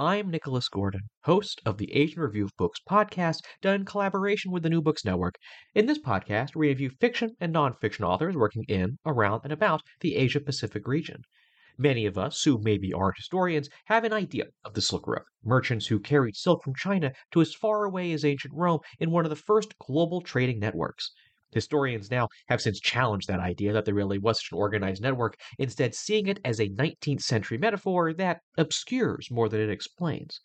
I'm Nicholas Gordon, host of the Asian Review of Books podcast, done in collaboration with the New Books Network. In this podcast, we review fiction and nonfiction authors working in, around, and about the Asia Pacific region. Many of us, who maybe aren't historians, have an idea of the Silk Road, merchants who carried silk from China to as far away as ancient Rome in one of the first global trading networks. Historians now have since challenged that idea that there really was such an organized network, instead seeing it as a 19th century metaphor that obscures more than it explains.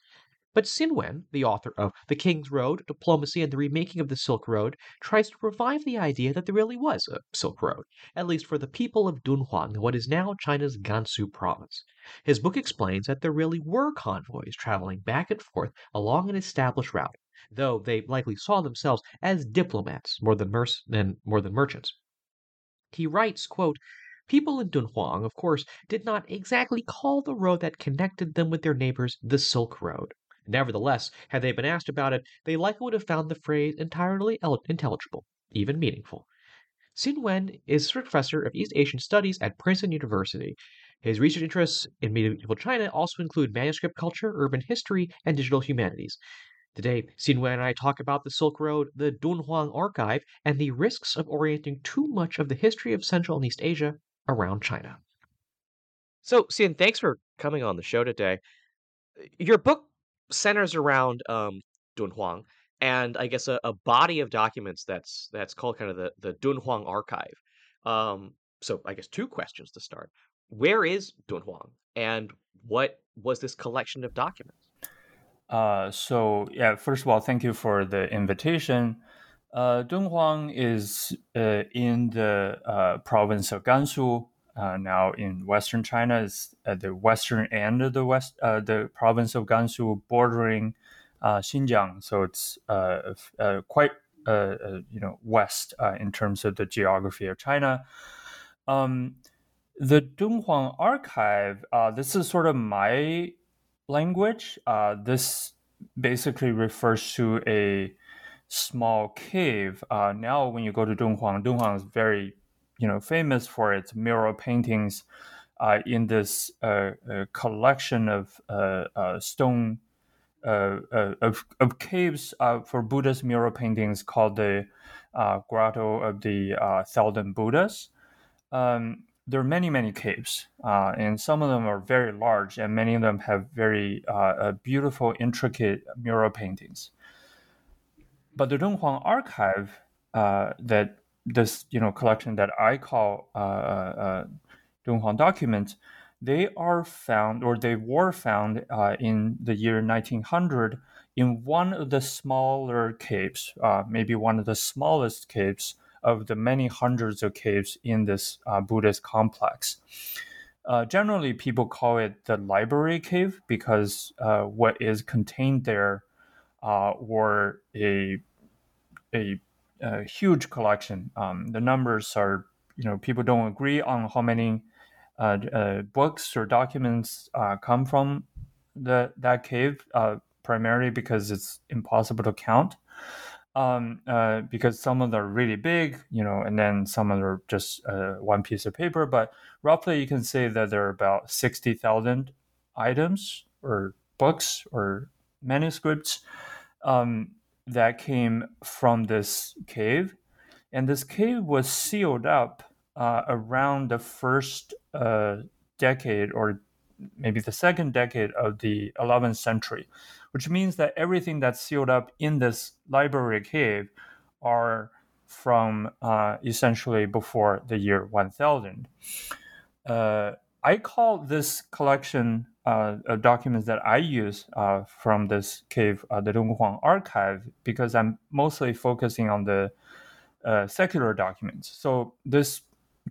But Xin Wen, the author of The King's Road, Diplomacy and the Remaking of the Silk Road, tries to revive the idea that there really was a Silk Road, at least for the people of Dunhuang, what is now China's Gansu province. His book explains that there really were convoys traveling back and forth along an established route, though they likely saw themselves as diplomats more than, mer- than, more than merchants. He writes, quote, People in Dunhuang, of course, did not exactly call the road that connected them with their neighbors the Silk Road. Nevertheless, had they been asked about it, they likely would have found the phrase entirely intelligible, even meaningful. Xin Wen is professor of East Asian Studies at Princeton University. His research interests in medieval China also include manuscript culture, urban history, and digital humanities. Today, Xinwen and I talk about the Silk Road, the Dunhuang Archive, and the risks of orienting too much of the history of Central and East Asia around China. So, Xin, thanks for coming on the show today. Your book centers around um, Dunhuang and I guess a, a, body of documents that's that's called kind of the, the Dunhuang Archive. Um, so, I guess two questions to start. Where is Dunhuang, and what was this collection of documents? Uh, so yeah, first of all, thank you for the invitation. Uh, Dunhuang is uh, in the uh, province of Gansu, uh, now in western China. Is at the western end of the west, uh, the province of Gansu, bordering Xinjiang. So it's quite you know west in terms of the geography of China. Um, the Dunhuang archive. this is sort of my language. Uh, this basically refers to a small cave. Uh, now, when you go to Dunhuang, Dunhuang is very, you know, famous for its mural paintings. Uh, in this uh, uh, collection of uh, stone of, of caves for Buddhist mural paintings called the Grotto of the Thousand Buddhas. Um, there are many many caves uh, and some of them are very large and many of them have very uh, uh beautiful intricate mural paintings. But the dunhuang archive uh, that this you know collection that i call uh, dunhuang documents they are found or they were found in the year 1900 in one of the smaller caves maybe one of the smallest caves of the many hundreds of caves in this uh, Buddhist complex. Uh, generally, people call it the library cave because uh, what is contained there uh, were a, a, a huge collection. Um, the numbers are, you know, people don't agree on how many uh, uh, books or documents come from the that cave primarily because it's impossible to count. Um, uh, because some of them are really big, you know, and then some of them are just uh, one piece of paper. But roughly, you can say that there are about sixty thousand items or books or manuscripts um, that came from this cave, and this cave was sealed up uh, around the first uh, decade or maybe the second decade of the 11th century, which means that everything that's sealed up in this library cave are from uh, essentially before the year 1000. Uh, I call this collection uh, of documents that I use uh, from this cave, uh, the Dunhuang archive, because I'm mostly focusing on the uh, secular documents. So this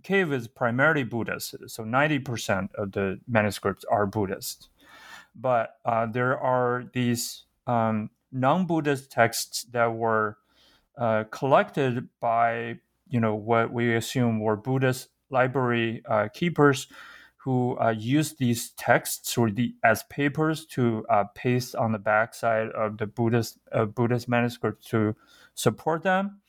cave is primarily Buddhist. So 90% of the manuscripts are Buddhist. But uh, there are these um, non Buddhist texts that were uh, collected by, you know, what we assume were Buddhist library uh, keepers who uh, use these texts or the, as papers to uh, paste on the backside of the Buddhist Buddhist manuscripts to support them.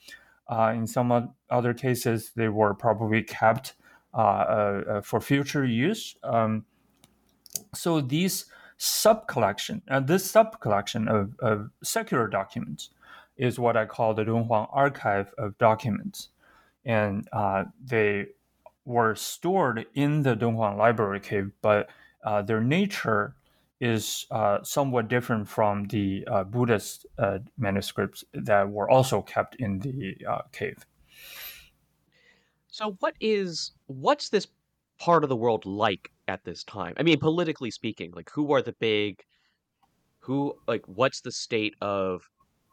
Uh, in some other cases, they were probably kept for future use. Um, so these sub collection, and this sub collection of, of, secular documents, is what I call the Dunhuang archive of documents, and they were stored in the Dunhuang Library cave, but uh, their nature is uh, somewhat different from the uh, Buddhist uh, manuscripts that were also kept in the uh, cave. So, what is what's this part of the world like at this time? I mean, politically speaking, like who are the big, who like what's the state of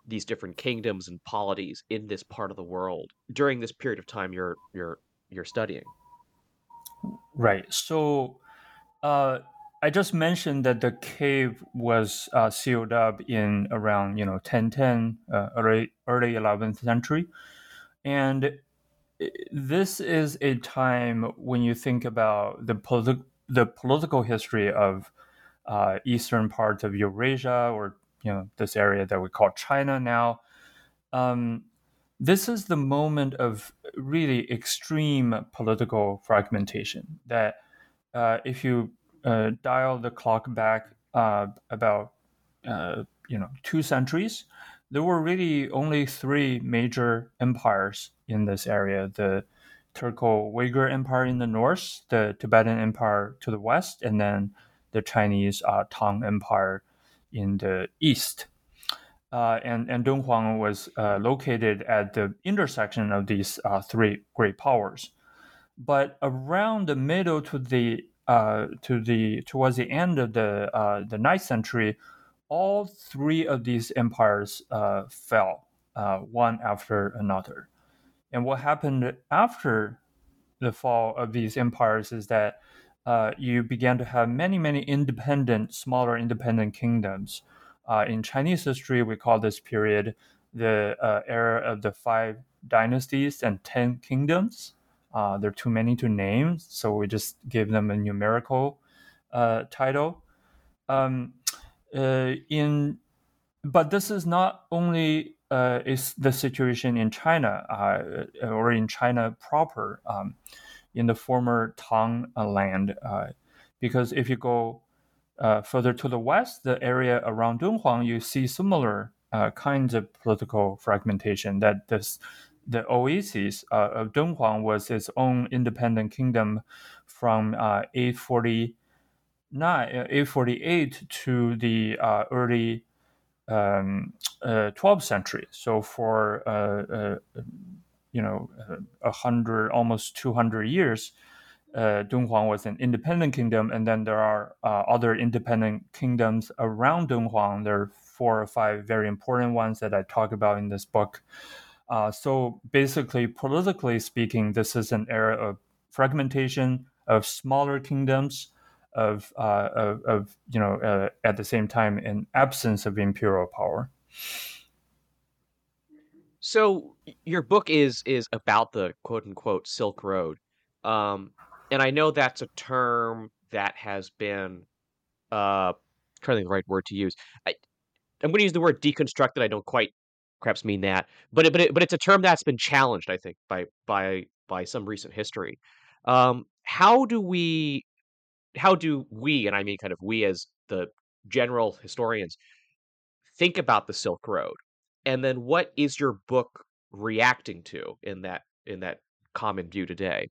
these different kingdoms and polities in this part of the world during this period of time you're you're you're studying? Right. So, uh, I just mentioned that the cave was uh, sealed up in around you know 1010, uh, early early 11th century, and this is a time when you think about the politi- the political history of uh, eastern parts of Eurasia or you know this area that we call China now. Um, this is the moment of really extreme political fragmentation. That uh, if you uh, dial the clock back uh, about uh, you know two centuries, there were really only three major empires in this area: the Turco-Uyghur Empire in the north, the Tibetan Empire to the west, and then the Chinese uh, Tang Empire in the east uh, and, and Dunhuang was uh, located at the intersection of these uh, three great powers. But around the middle to the uh, to the towards the end of the uh, the ninth century, all three of these empires fell one after another. And what happened after the fall of these empires is that you began to have many many independent, smaller independent kingdoms uh, in Chinese history, we call this period the uh, era of the five dynasties and ten kingdoms. Uh, there are too many to name, so we just give them a numerical uh, title. Um, uh, in, but this is not only uh, is the situation in China or in China proper, um, in the former Tang land, because if you go uh, further to the west, the area around Dunhuang, you see similar uh, kinds of political fragmentation. That this, the oasis uh, of Dunhuang was its own independent kingdom from 849, uh, 848 uh, to the uh, early um, 12th century. So for you know, a hundred, almost 200 years, uh, Dunhuang was an independent kingdom, and then there are uh, other independent kingdoms around Dunhuang. There are four or five very important ones that I talk about in this book. Uh, so basically, politically speaking, this is an era of fragmentation of smaller kingdoms, of uh, of, of, you know uh, at the same time an absence of imperial power. So your book is is about the quote unquote Silk Road. Um, and I know that's a term that has been uh, trying to think the right word to use. I, I'm going to use the word deconstructed. I don't quite perhaps mean that, but it, but it, but it's a term that's been challenged, I think, by by by some recent history. Um, how do we, how do we, and I mean kind of we as the general historians, think about the Silk Road, and then what is your book reacting to in that in that common view today?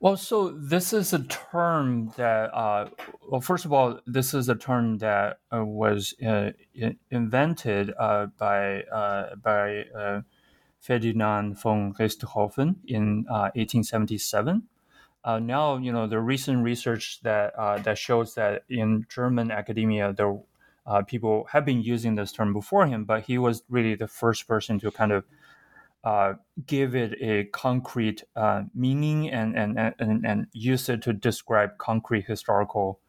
Well, so this is a term that, uh, well, first of all, this is a term that uh, was uh, invented uh, by uh, by uh, Ferdinand von Richthofen in 1877. Now, you know, the recent research that that shows that in German academia, there people have been using this term before him, but he was really the first person to kind of uh, give it a concrete uh, meaning and, and, and, and use it to describe concrete historical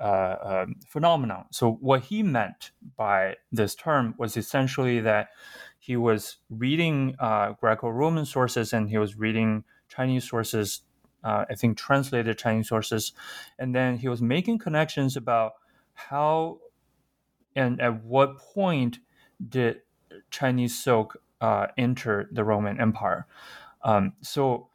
uh, um, phenomenon. So what he meant by this term was essentially that he was reading uh, Greco-Roman sources and he was reading Chinese sources, uh, I think translated Chinese sources, and then he was making connections about how and at what point did Chinese silk uh, enter the Roman Empire. Um, so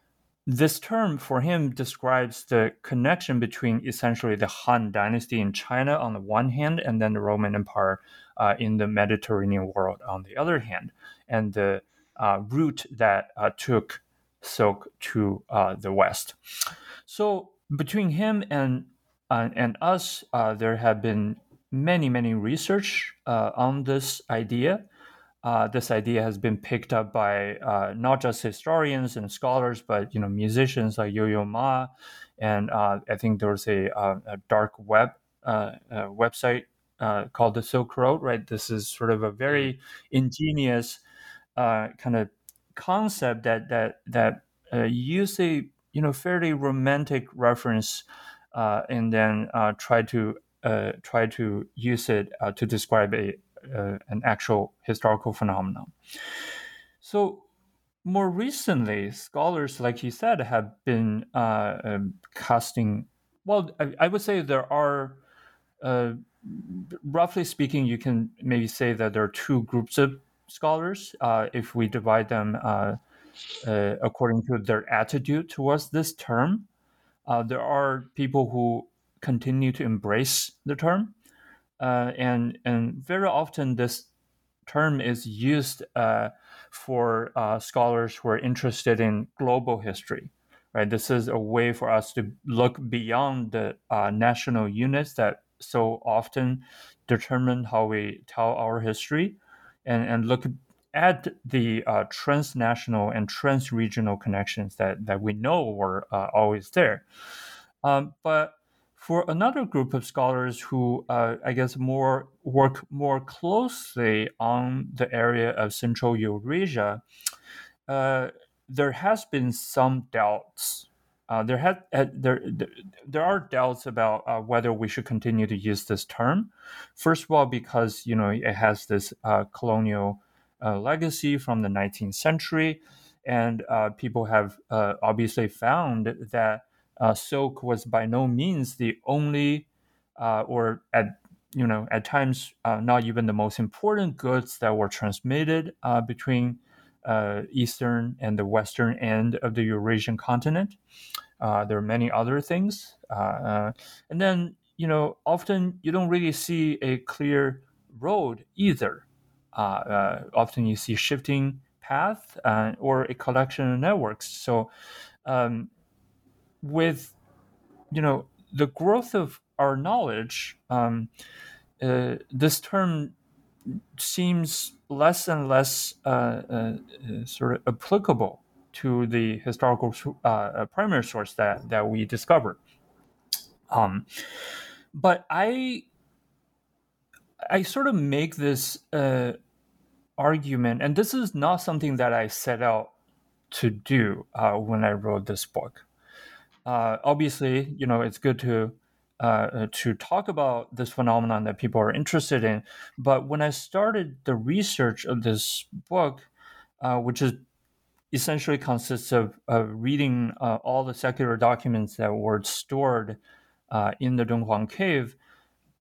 this term for him describes the connection between essentially the Han Dynasty in China on the one hand, and then the Roman Empire uh, in the Mediterranean world on the other hand, and the uh, route that uh, took silk to uh, the West. So between him and uh, and us, there have been many many research on this idea uh, this idea has been picked up by uh, not just historians and scholars, but you know musicians like Yo-Yo Ma, and uh, I think there was a, uh, a dark web uh, website called the Silk Road. Right, this is sort of a very mm-hmm. ingenious kind of concept that that that use a you know fairly romantic reference, and then try to try to use it to describe a uh, an actual historical phenomenon. So, more recently, scholars, like you said, have been uh, um, casting. Well, I, I, would say there are, uh, roughly speaking, you can maybe say that there are two groups of scholars uh, if we divide them uh, uh, according to their attitude towards this term. there are people who continue to embrace the term uh, and and very often this term is used uh, for uh, scholars who are interested in global history. Right, this is a way for us to look beyond the uh, national units that so often determine how we tell our history, and and look at the uh, transnational and transregional connections that that we know were uh, always there. Um, but for another group of scholars who, uh, I guess, more work more closely on the area of Central Eurasia, uh, there has been some doubts. Uh, there had uh, there there are doubts about uh, whether we should continue to use this term. First of all, because you know it has this uh, colonial legacy from the 19th century, and people have obviously found that silk was by no means the only, or at you know at times not even the most important goods that were transmitted between uh, eastern and the western end of the Eurasian continent. Uh, there are many other things, and then you know often you don't really see a clear road either. often you see shifting path or a collection of networks. So um, with you know the growth of our knowledge, um, uh, this term seems less and less uh, uh, sort of applicable to the historical uh, uh, primary source that that we discovered. Um, but I I sort of make this uh, argument, and this is not something that I set out to do when I wrote this book uh, obviously, you know, it's good to uh, uh, to talk about this phenomenon that people are interested in. But when I started the research of this book, uh, which is essentially consists of, of reading uh, all the secular documents that were stored uh, in the Dunhuang cave,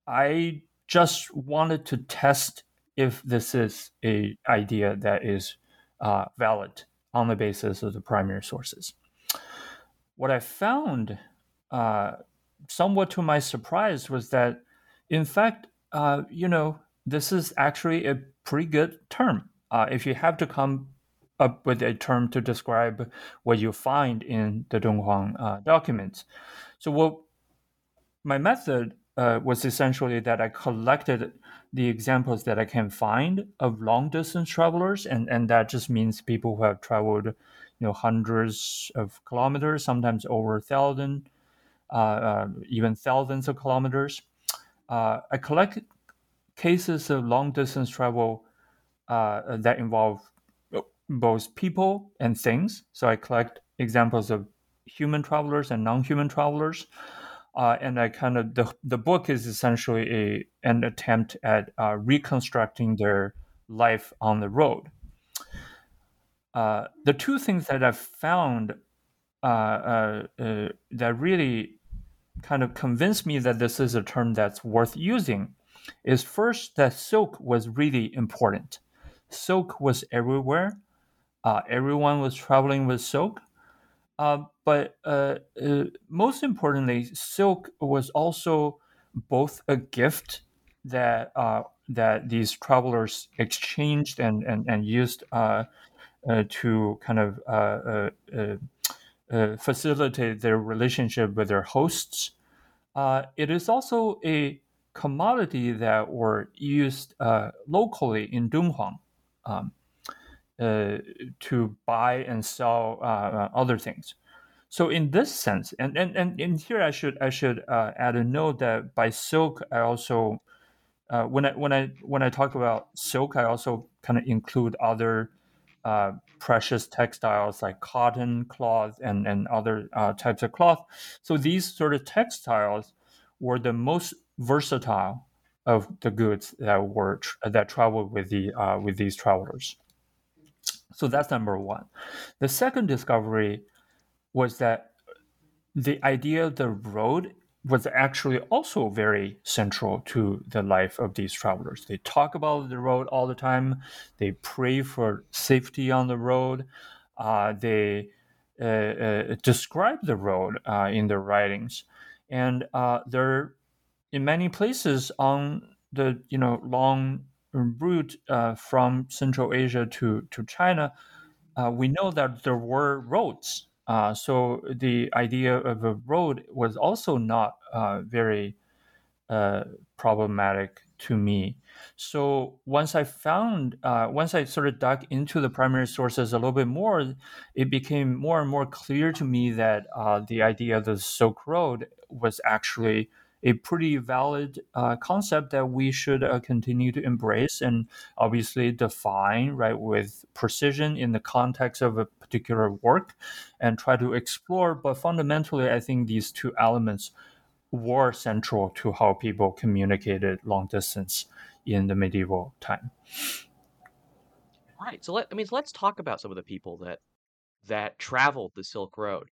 I just wanted to test if this is a idea that is uh, valid on the basis of the primary sources. What I found, somewhat to my surprise, was that in fact, uh, you know, this is actually a pretty good term. Uh, if you have to come up with a term to describe what you find in the Dunhuang uh, documents. So, what my method uh, was essentially that I collected the examples that I can find of long distance travelers, and, and that just means people who have traveled, you know, hundreds of kilometers, sometimes over a thousand, even thousands of kilometers. Uh, I collect cases of long distance travel uh, that involve both people and things. So I collect examples of human travelers and non-human travelers. Uh, and I kind of the the book is essentially a an attempt at uh, reconstructing their life on the road. Uh, the two things that I've found uh, uh, uh, that really kind of convinced me that this is a term that's worth using is first that silk was really important. Silk was everywhere. everyone was traveling with silk. Uh, but uh, uh, most importantly, silk was also both a gift that uh, that these travelers exchanged and and, and used uh, to kind of facilitate their relationship with their hosts. it is also a commodity that were used locally in Dunhuang. Um, uh, to buy and sell uh, uh, other things. So in this sense, and and and, and here I should I should uh, add a note that by silk I also uh, when I when I when I talk about silk I also kind of include other uh, precious textiles like cotton cloth and and other types of cloth. So these sort of textiles were the most versatile of the goods that were that traveled with the with these travelers. So that's number one. The second discovery was that the idea of the road was actually also very central to the life of these travelers. They talk about the road all the time. They pray for safety on the road. Uh, they uh, uh, describe the road uh, in their writings, and uh, they're in many places on the you know long route uh, from Central Asia to, to China, we know that there were roads. Uh, so the idea of a road was also not uh, very uh, problematic to me. So once I found, uh, once I sort of dug into the primary sources a little bit more, it became more and more clear to me that the idea of the Silk Road was actually a pretty valid uh, concept that we should uh, continue to embrace and obviously define right with precision in the context of a particular work and try to explore. But fundamentally i think these two elements were central to how people communicated long distance in the medieval time. Right. So let, i mean let's talk about some of the people that that traveled the silk road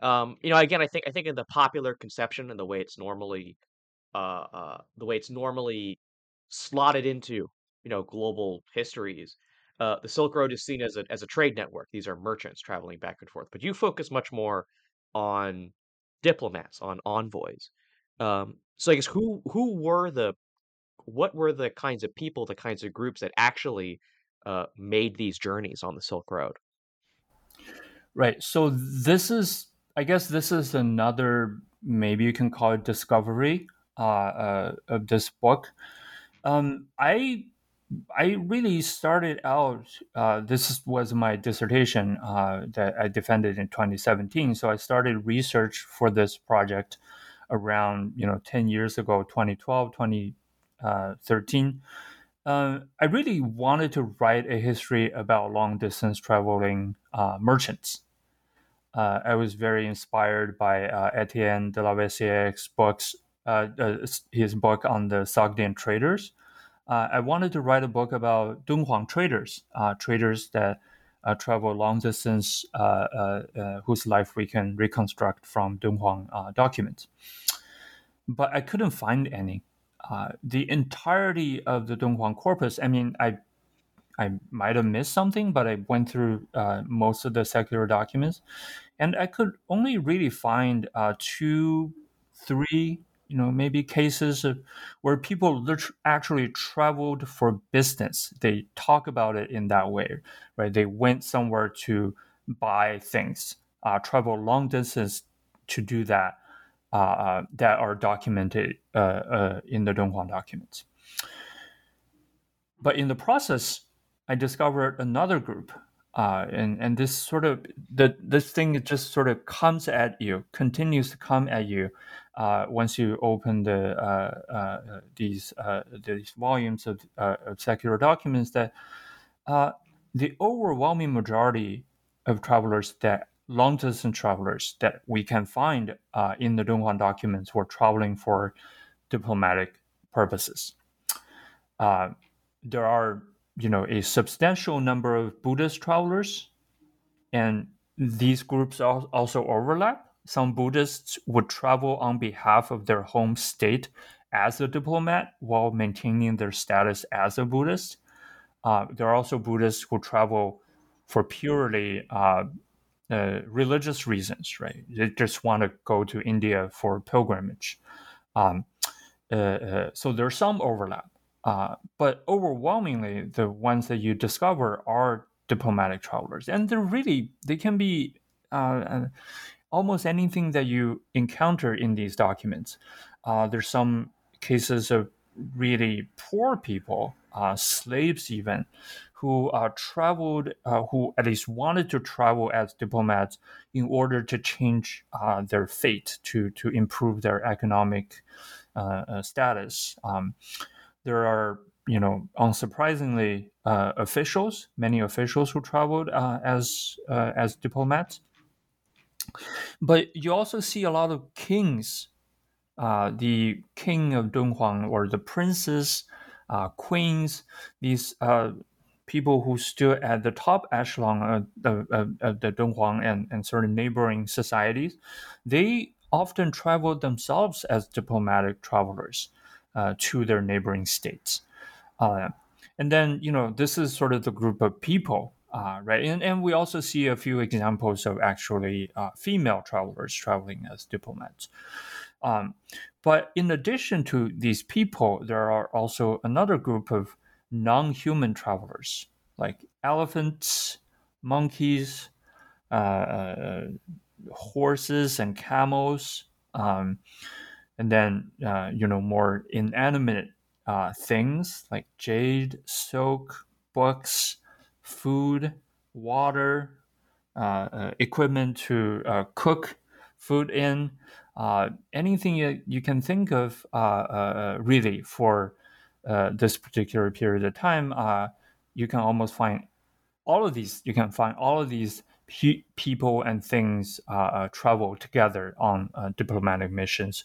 um, you know, again, I think I think in the popular conception and the way it's normally, uh, uh, the way it's normally slotted into, you know, global histories, uh, the Silk Road is seen as a as a trade network. These are merchants traveling back and forth. But you focus much more on diplomats, on envoys. Um, so I guess who who were the what were the kinds of people, the kinds of groups that actually uh, made these journeys on the Silk Road? Right. So this is I guess this is another maybe you can call it discovery uh, uh, of this book. Um, I I really started out. Uh, this was my dissertation uh, that I defended in 2017. So I started research for this project around you know 10 years ago, 2012, 2013. Uh, I really wanted to write a history about long distance traveling uh, merchants uh, I was very inspired by uh, Etienne de la Vaissière's books, uh, uh his book on the Sogdian traders. Uh, I wanted to write a book about Dunhuang traders, uh, traders that travel long distance, whose life we can reconstruct from Dunhuang documents. But I couldn't find any. the entirety of the Dunhuang corpus. I mean, I I might have missed something, but I went through uh, most of the secular documents, and I could only really find uh, two, three, you know, maybe cases of where people actually traveled for business. They talk about it in that way, right? They went somewhere to buy things, uh, travel long distance to do that. Uh, uh, that are documented uh, in the Dunhuang documents. But in the process, I discovered another group, uh, and and this sort of the this thing just sort of comes at you, continues to come at you, uh, once you open the uh, uh these uh, these volumes of, of, secular documents. That the overwhelming majority of travelers that long distance travelers that we can find in the Dunhuang documents were traveling for diplomatic purposes. there are you know a substantial number of Buddhist travelers, and these groups also overlap. Some Buddhists would travel on behalf of their home state as a diplomat while maintaining their status as a Buddhist. Uh, there are also Buddhists who travel for purely uh, uh, religious reasons, right? They just want to go to India for pilgrimage. Um, uh, uh, so there's some overlap. Uh, but overwhelmingly, the ones that you discover are diplomatic travelers, and they're really they can be uh, uh, almost anything that you encounter in these documents. Uh, there's some cases of really poor people, uh, slaves even, who uh, traveled, who at least wanted to travel as diplomats in order to change their fate, to to improve their economic status. Um, there are you know unsurprisingly uh, officials many officials who traveled uh, as uh, as diplomats. But you also see a lot of kings uh, the king of Dunhuang or the princes uh, queens these people who stood at the top echelon of, of, of the Dunhuang and, and certain neighboring societies. They often traveled themselves as diplomatic travelers uh, to their neighboring states. Uh, and then, you know, this is sort of the group of people, uh, right? And, and we also see a few examples of actually uh, female travelers traveling as diplomats. Um, but in addition to these people, there are also another group of non human travelers, like elephants, monkeys, uh, uh, horses, and camels. Um, and then uh, you know more inanimate uh, things like jade, silk, books, food, water, uh, uh equipment to uh, cook food in, uh, anything you, you, can think of really for this particular period of time, you can almost find all of these. You can find all of these pe- people and things travel together on diplomatic missions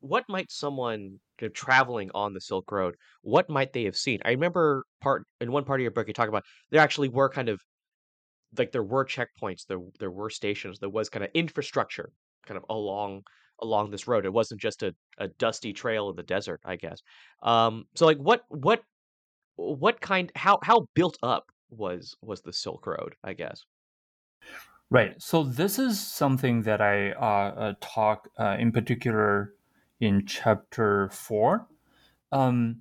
what might someone you know, traveling on the Silk Road, what might they have seen? I remember part in one part of your book you talk about there actually were kind of like there were checkpoints, there there were stations, there was kind of infrastructure kind of along along this road. It wasn't just a, a dusty trail in the desert, I guess. Um, so like what what what kind how how built up was was the Silk Road, I guess. Right. So this is something that I uh, uh, talk uh, in particular in chapter four. Um,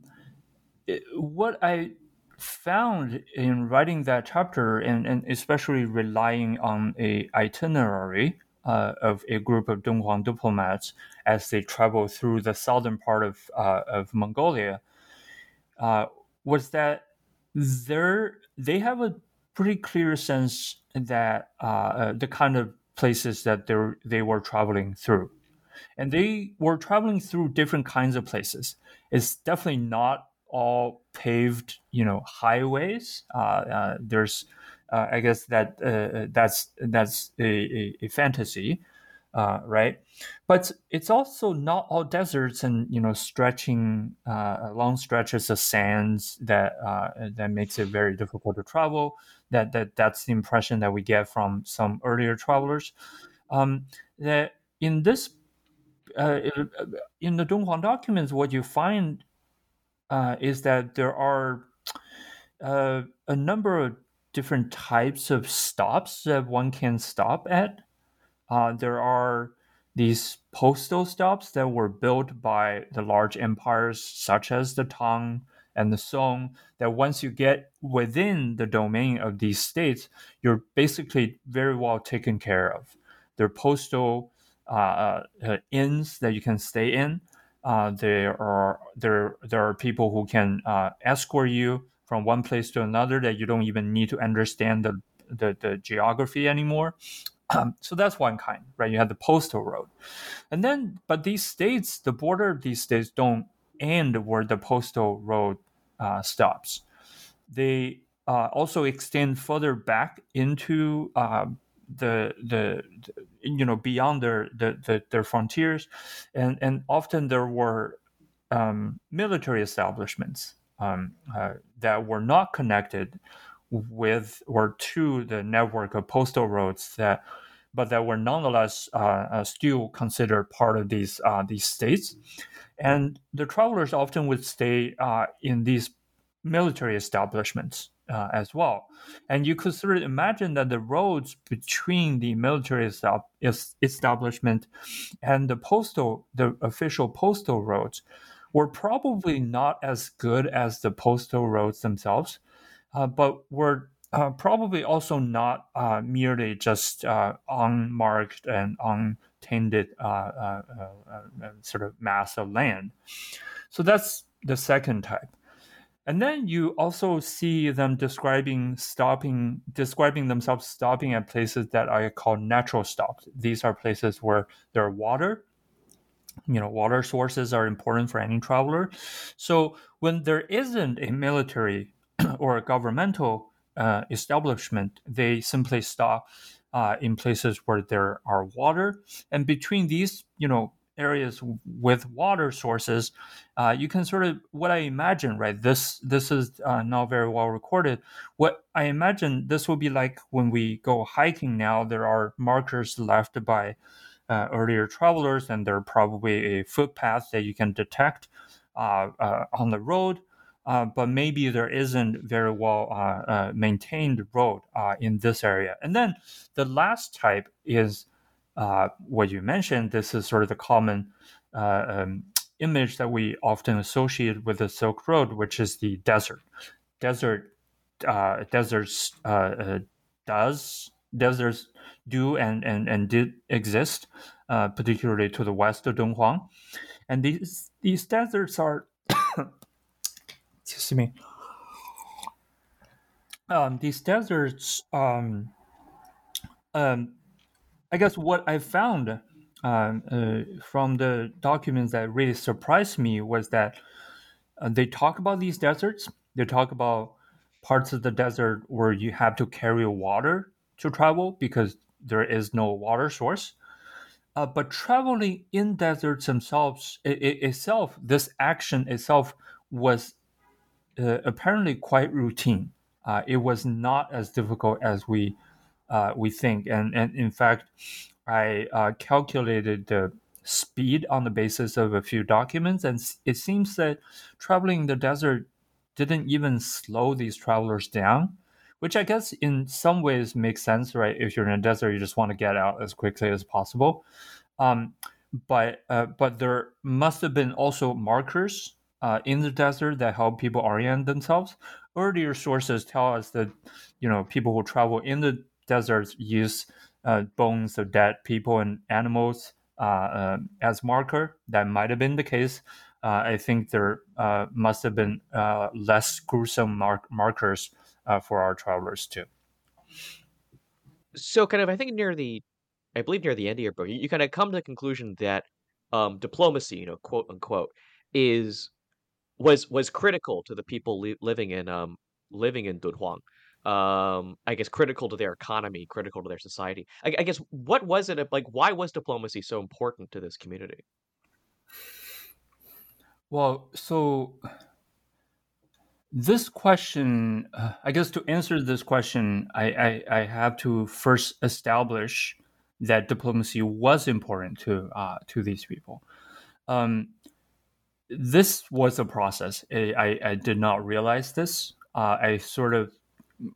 what I found in writing that chapter, and, and especially relying on a itinerary uh, of a group of Dunhuang diplomats as they travel through the southern part of uh, of Mongolia, uh, was that there they have a pretty clear sense that uh, uh, the kind of places that they they were traveling through, and they were traveling through different kinds of places. It's definitely not all paved, you know, highways. Uh, uh, there's, uh, I guess that uh, that's that's a, a, fantasy, uh, right? But it's also not all deserts and you know stretching uh, long stretches of sands that that makes it very difficult to travel. That that that's the impression that we get from some earlier travelers. Um, that in this in the Dunhuang documents, what you find uh, is that there are uh, a number of different types of stops that one can stop at. Uh, there are these postal stops that were built by the large empires such as the Tang and the Song that once you get within the domain of these states, you're basically very well taken care of. There are postal uh, uh, inns that you can stay in. Uh, there are there there are people who can uh, escort you from one place to another that you don't even need to understand the the, the geography anymore. Um, so that's one kind, right? You have the postal road, and then but these states, the border of these states don't end where the postal road uh, stops. They uh, also extend further back into uh, the, the, the you know beyond their the, the, their frontiers, and and often there were um, military establishments um, uh, that were not connected with or to the network of postal roads that but that were nonetheless uh, uh, still considered part of these uh, these states. And the travelers often would stay uh, in these military establishments uh, as well. And you could sort of imagine that the roads between the military establishment and the postal, the official postal roads, were probably not as good as the postal roads themselves, uh, but were uh, probably also not uh, merely just uh, unmarked and untainted uh, sort of mass of land. So that's the second type. And then you also see them describing stopping, describing themselves stopping at places that I call natural stops. These are places where there are water. You know, water sources are important for any traveler. So when there isn't a military or a governmental uh, establishment, they simply stop uh, in places where there are water. And between these, you know, areas with water sources, uh, you can sort of what I imagine, right? This this is uh, not very well recorded. What I imagine this will be like when we go hiking now. There are markers left by uh, earlier travelers, and there are probably a footpath that you can detect uh, uh, on the road. Uh, but maybe there isn't very well maintained road in this area. And then the last type is uh, what you mentioned, this is sort of the common uh, um, image that we often associate with the Silk Road, which is the desert. Desert, uh, deserts uh, uh, does deserts do and and and did exist, uh, particularly to the west of Dunhuang, and these these deserts are, excuse me. Um, these deserts um, um, I guess what I found um, uh, from the documents that really surprised me was that uh, they talk about these deserts. They talk about parts of the desert where you have to carry water to travel because there is no water source. Uh, but traveling in deserts themselves, it, it, itself, this action itself was uh, apparently quite routine. Uh, it was not as difficult as we uh, we think. And, and in fact, I uh, calculated the speed on the basis of a few documents, and it seems that traveling the desert didn't even slow these travelers down, which I guess in some ways makes sense, right? If you're in a desert, you just want to get out as quickly as possible. Um, but uh, but there must have been also markers uh, in the desert that help people orient themselves. Earlier sources tell us that you know people who travel in the deserts use uh, bones of dead people and animals uh, uh, as marker. That might have been the case. Uh, I think there must have been less gruesome mark- markers for our travelers too. So, kind of, I think near the, I believe near the end of your book, you, you kind of come to the conclusion that um, diplomacy, you know, quote unquote, is was was critical to the people li- living in um living in Dunhuang. Um, I guess critical to their economy, critical to their society. I, I guess what was it like? Why was diplomacy so important to this community? Well, so this question, uh, I guess to answer this question, I, I, I, have to first establish that diplomacy was important to uh, to these people. Um, this was a process. I, I, did not realize this. Uh, I sort of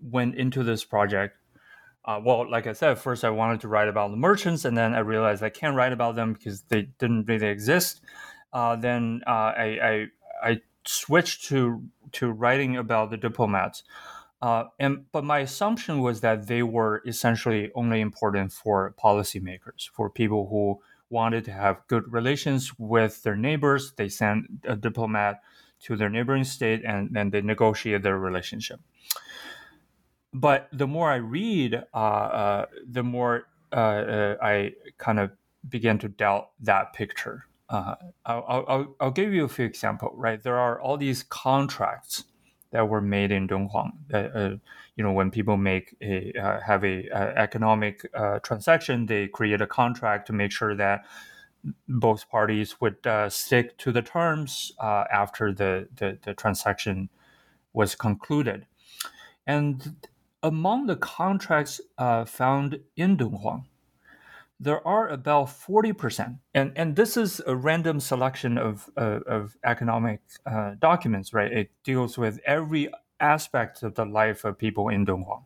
went into this project. Uh, well, like I said, first I wanted to write about the merchants, and then I realized I can't write about them because they didn't really exist. Uh, then uh, I, I, I switched to to writing about the diplomats. Uh, and but my assumption was that they were essentially only important for policymakers, for people who wanted to have good relations with their neighbors. They sent a diplomat to their neighboring state and then they negotiate their relationship. But the more I read, uh, uh, the more uh, uh I kind of begin to doubt that picture. Uh, I'll, I'll, I'll, give you a few examples, right? There are all these contracts that were made in Dunhuang. Uh, you know, when people make a have a, economic transaction, they create a contract to make sure that both parties would uh, stick to the terms uh, after the, the, the transaction was concluded. And among the contracts uh, found in Dunhuang, there are about 40%, and, and this is a random selection of, uh, of economic uh, documents, right? It deals with every aspect of the life of people in Dunhuang.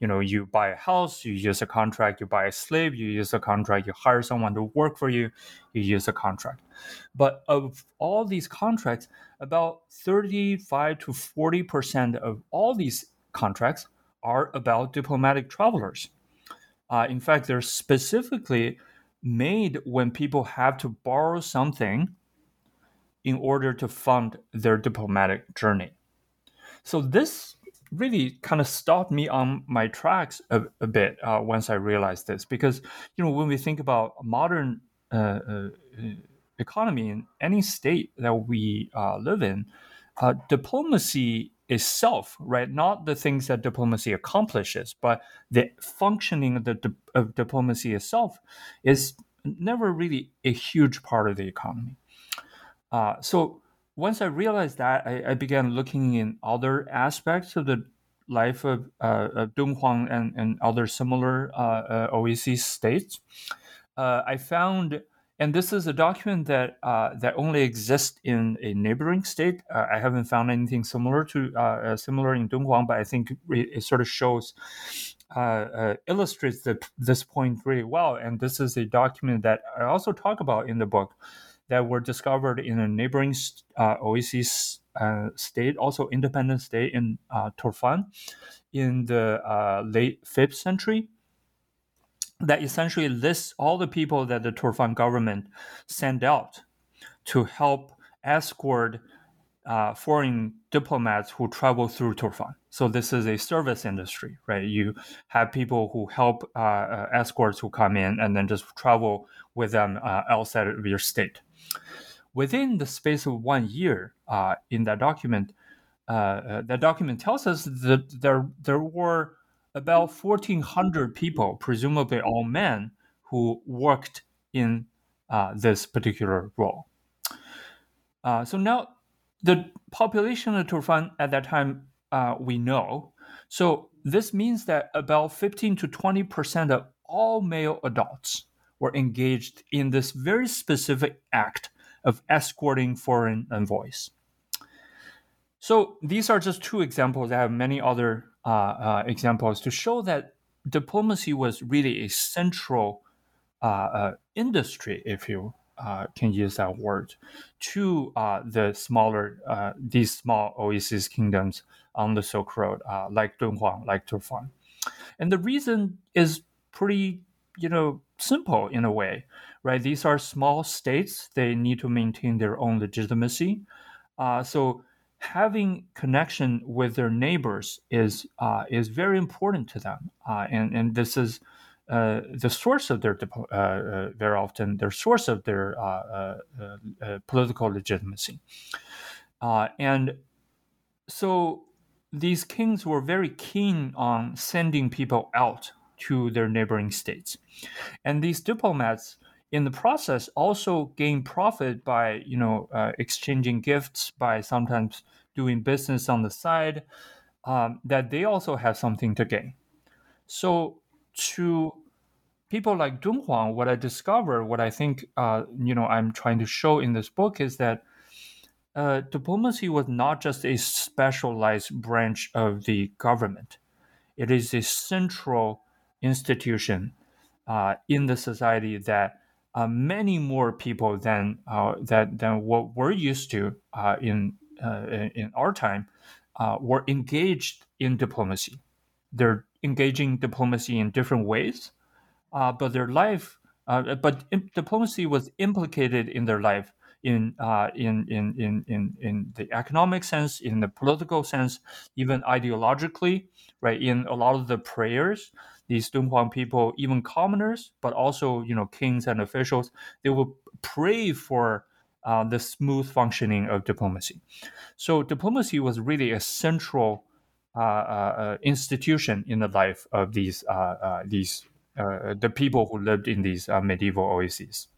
You know, you buy a house, you use a contract, you buy a slave, you use a contract, you hire someone to work for you, you use a contract. But of all these contracts, about 35 to 40% of all these contracts are about diplomatic travelers. Uh, in fact, they're specifically made when people have to borrow something in order to fund their diplomatic journey. So this really kind of stopped me on my tracks a, a bit uh, once I realized this, because you know when we think about modern uh, uh, economy in any state that we uh, live in, uh, diplomacy itself, right? Not the things that diplomacy accomplishes, but the functioning of the of diplomacy itself is never really a huge part of the economy. Uh, so once I realized that, I, I, began looking in other aspects of the life of, uh, of Dunhuang and, and other similar uh, uh, oasis states. Uh, I found and this is a document that uh, that only exists in a neighboring state. Uh, I haven't found anything similar to uh, uh similar in Dunhuang, but I think it, it sort of shows uh, uh, illustrates the, this point really well. And this is a document that I also talk about in the book that were discovered in a neighboring oasis state, also independent state in Turfan, in the late fifth century that essentially lists all the people that the Turfan government sent out to help escort uh, foreign diplomats who travel through Turfan. So this is a service industry, right? You have people who help uh, uh, escorts who come in and then just travel with them uh, outside of your state. Within the space of one year, uh, in that document, uh, that document tells us that there there were about 1,400 people, presumably all men, who worked in uh, this particular role. Uh, so now the population of Turfan at that time uh, we know. So this means that about 15 to 20 percent of all male adults were engaged in this very specific act of escorting foreign envoys. So these are just two examples. I have many other examples to show that diplomacy was really a central uh, industry, if you uh, can use that word, to uh, the smaller, uh, these small oasis kingdoms on the Silk Road, uh, like Dunhuang, like Turfan. And the reason is pretty, you know, simple in a way, right? These are small states; they need to maintain their own legitimacy. Uh, so having connection with their neighbors is uh, is very important to them, uh, and and this is uh, the source of their uh, uh, very often their source of their uh, political legitimacy, and so these kings were very keen on sending people out to their neighboring states, and these diplomats in the process also gain profit by you know uh, exchanging gifts by sometimes doing business on the side um, that they also have something to gain. So to people like Dong Dunhuang, what I discovered, what I think uh, you know I'm trying to show in this book is that uh, diplomacy was not just a specialized branch of the government; it is a central institution uh, in the society that uh, many more people than uh, that than what we're used to uh, in, uh, in our time uh, were engaged in diplomacy. They're engaging diplomacy in different ways, uh, but their life, but diplomacy was implicated in their life in, in, in, in, in, in the economic sense, in the political sense, even ideologically, right? In a lot of the prayers, these Dunhuang people, even commoners, but also you know kings and officials, they would pray for uh, the smooth functioning of diplomacy. So diplomacy was really a central uh, uh, uh institution in the life of these uh, uh, these the people who lived in these medieval oases.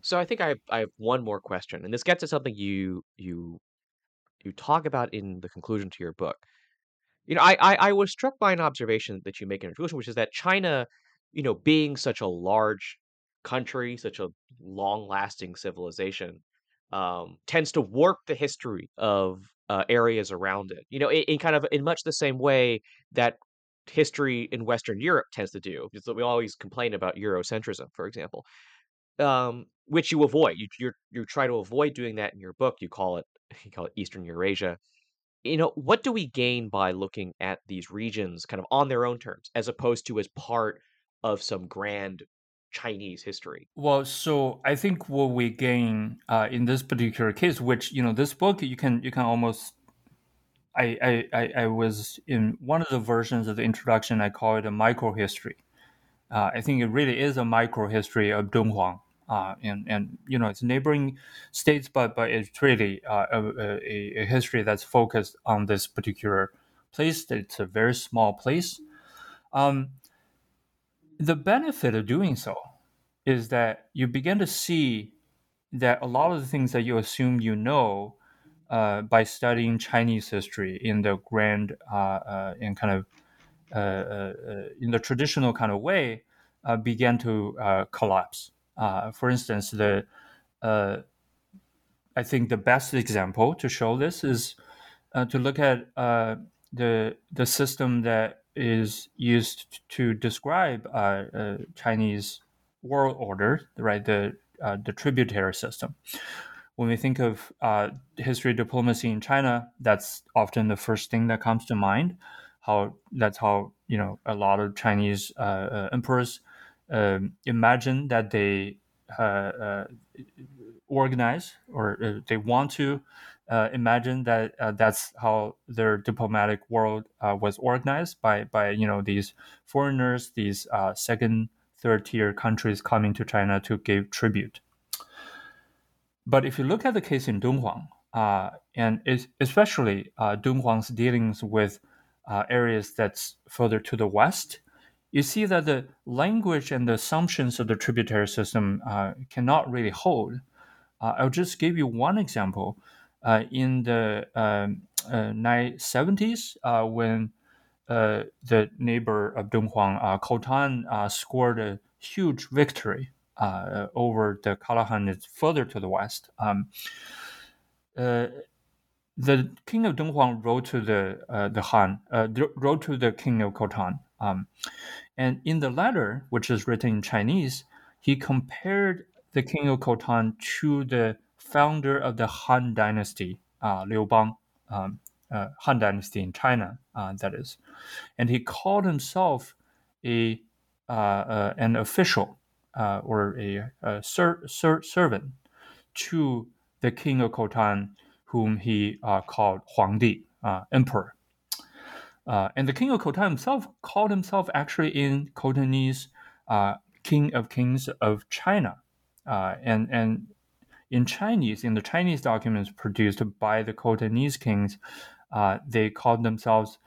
So I think I have, I have one more question, and this gets to something you you you talk about in the conclusion to your book, you know, I, I I was struck by an observation that you make in your conclusion, which is that China, you know, being such a large country, such a long-lasting civilization, um, tends to warp the history of uh, areas around it. You know, in, in kind of in much the same way that history in Western Europe tends to do. Because we always complain about Eurocentrism, for example, um, which you avoid. You you you try to avoid doing that in your book. You call it you call it Eastern Eurasia you know, what do we gain by looking at these regions kind of on their own terms, as opposed to as part of some grand Chinese history? Well, so I think what we gain uh, in this particular case, which you know, this book you can you can almost. I, I, I was in one of the versions of the introduction. I call it a micro history. Uh, I think it really is a micro history of Dunhuang uh, and and you know it's neighboring states, but but it's really uh, a, a, history that's focused on this particular place. It's a very small place. Um, the benefit of doing so is that you begin to see that a lot of the things that you assume you know uh, by studying Chinese history in the grand uh, uh, in kind of uh, in the traditional kind of way began to collapse. Uh, for instance, the uh, I think the best example to show this is uh, to look at uh, the the system that is used to describe uh, Chinese world order, right? The the tributary system. When we think of history diplomacy in China, that's often the first thing that comes to mind. How that's how you know a lot of Chinese emperors um, imagine that they uh, uh, organize or uh, they want to imagine that that's how their diplomatic world was organized by by you know these foreigners, these second, third tier countries coming to China to give tribute. But if you look at the case in Dunhuang, uh, and especially uh, Dunhuang's dealings with uh, areas that's further to the west, you see that the language and the assumptions of the tributary system uh, cannot really hold. Uh, I'll just give you one example. Uh, in the 970s, um, uh, when uh, the neighbor of Dunhuang, uh, Khotan, scored a huge victory over the Karakhanids further to the west, um, the king of Dunhuang wrote to the the Han, wrote to the king of Khotan, um, and in the letter, which is written in Chinese, he compared the king of Khotan to the founder of the Han Dynasty, uh, Liu Bang, um, uh, Han Dynasty in China, uh, that is, and he called himself a uh, uh, an official uh, or a, a ser- ser- servant to the king of Khotan, whom he called Huangdi, emperor. And the king of Khotan himself called himself actually in Khotanese king of kings of China. and, and in Chinese, in the Chinese documents produced by the Khotanese kings, uh, they called themselves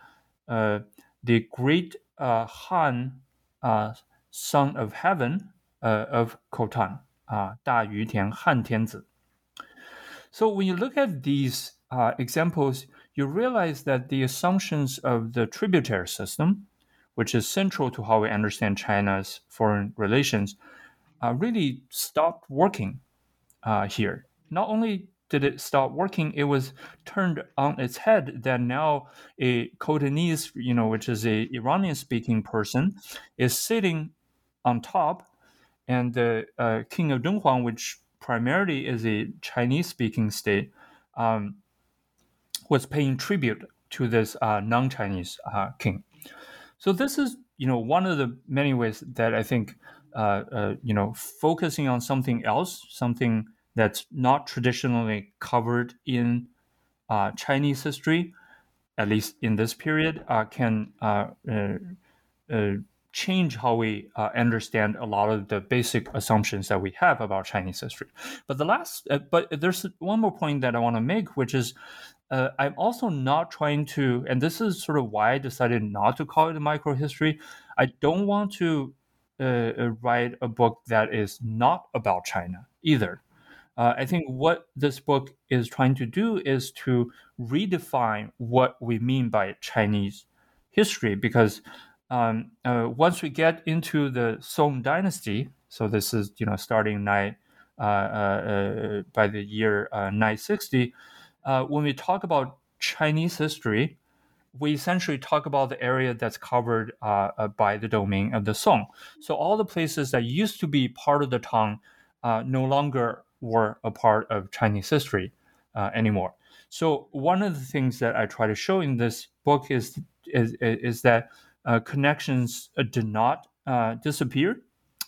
uh, the Great uh, Han uh, Son of Heaven uh, of Khotan, uh, Da Yu Tian Han Tianzi. So when you look at these examples, you realize that the assumptions of the tributary system, which is central to how we understand China's foreign relations, really stopped working uh, here. Not only did it stop working, it was turned on its head that now a Khotanese, you know, which is a Iranian speaking person, is sitting on top, and the uh, king of Dunhuang, which primarily is a Chinese speaking state, um, was paying tribute to this uh, non Chinese uh, king. So this is, you know, one of the many ways that I think, uh, uh, you know, focusing on something else, something that's not traditionally covered in uh, Chinese history, at least in this period, uh, can uh, uh, uh change how we uh, understand a lot of the basic assumptions that we have about Chinese history. But the last, but there's one more point that I want to make, which is. I'm also not trying to, and this is sort of why I decided not to call it a micro history. I don't want to write a book that is not about China either. Uh, I think what this book is trying to do is to redefine what we mean by Chinese history, because um, uh, once we get into the Song Dynasty, so this is you know starting uh, uh, uh by the year uh, when we talk about Chinese history, we essentially talk about the area that's covered by the domain of the Song. So all the places that used to be part of the Tang no longer were a part of Chinese history uh, anymore. So one of the things that I try to show in this book is is, is that uh, connections uh, did not uh, disappear.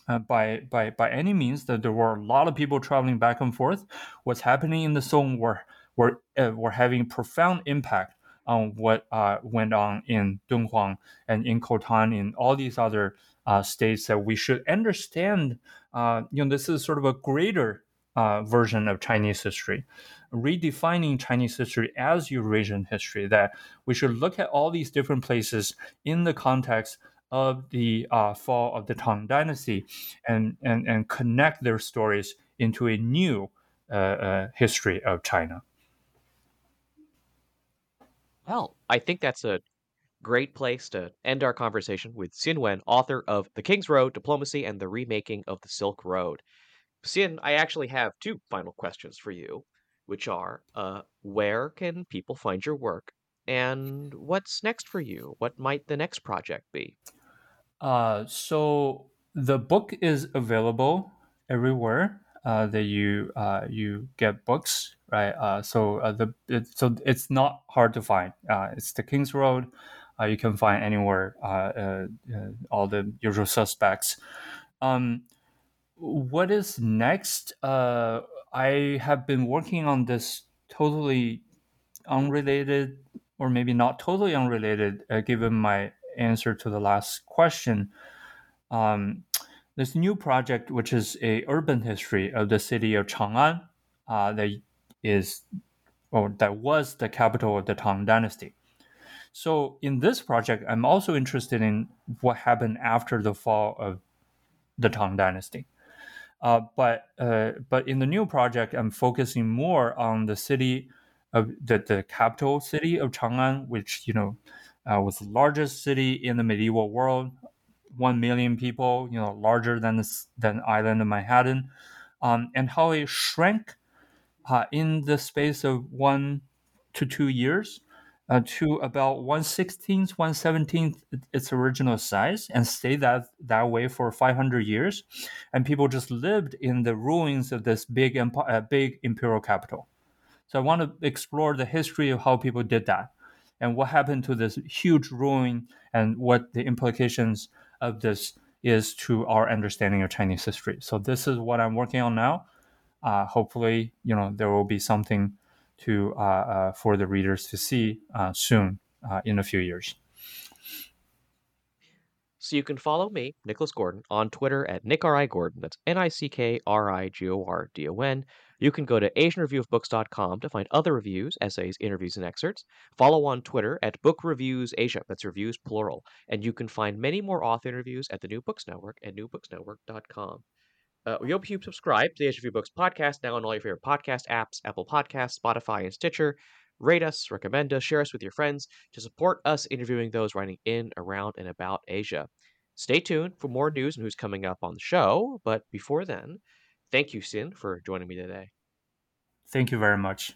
Uh, by by by any means, that there were a lot of people traveling back and forth. What's happening in the Song were were uh, were having profound impact on what went on in Dunhuang and in Khotan, in all these other states that we should understand. you know, this is sort of a greater uh, version of Chinese history, redefining Chinese history as Eurasian history, that we should look at all these different places in the context of the uh, fall of the Tang Dynasty and, and, and connect their stories into a new uh, uh history of China. Well, I think that's a great place to end our conversation with Xin Wen, author of The King's Road Diplomacy and the Remaking of the Silk Road. Xin, I actually have two final questions for you, which are uh, where can people find your work? And what's next for you? What might the next project be? Uh, so the book is available everywhere uh, that you uh, you get books, right? Uh, so uh, the it, so it's not hard to find. Uh, it's the King's Road. Uh, you can find anywhere all the usual suspects. Um, what is next? I have been working on this totally unrelated, or maybe not totally unrelated, given my answer to the last question. Um, this new project, which is a urban history of the city of Chang'an, uh, that is, or that was the capital of the Tang Dynasty. So in this project, I'm also interested in what happened after the fall of the Tang Dynasty. Uh, but uh, but in the new project, I'm focusing more on the city of the, the capital city of Chang'an, which you know uh, was the largest city in the medieval world, one million people, you know, larger than the than island of Manhattan, um, and how it shrank uh, in the space of one to two years. uh, to about 116th, 117th its original size and stayed that, that way for 500 years. And people just lived in the ruins of this big, uh, big imperial capital. So I want to explore the history of how people did that and what happened to this huge ruin and what the implications of this is to our understanding of Chinese history. So this is what I'm working on now. Uh, hopefully, you know, there will be something to uh, uh, for the readers to see uh, soon in a few years. So you can follow me, Nicholas Gordon, on Twitter at Nick R. I. Gordon. That's N I C K R I G O R D O N. You can go to AsianReviewOfBooks.com to find other reviews, essays, interviews, and excerpts. Follow on Twitter at Book Reviews Asia. That's reviews plural. And you can find many more author interviews at the New Books Network at newbooksnetwork.com. Uh, we hope you subscribe to the Asian Review Books podcast now on all your favorite podcast apps, Apple Podcasts, Spotify, and Stitcher. Rate us, recommend us, share us with your friends to support us interviewing those writing in, around, and about Asia. Stay tuned for more news and who's coming up on the show. But before then, Thank you, Xin, for joining me today. Thank you very much.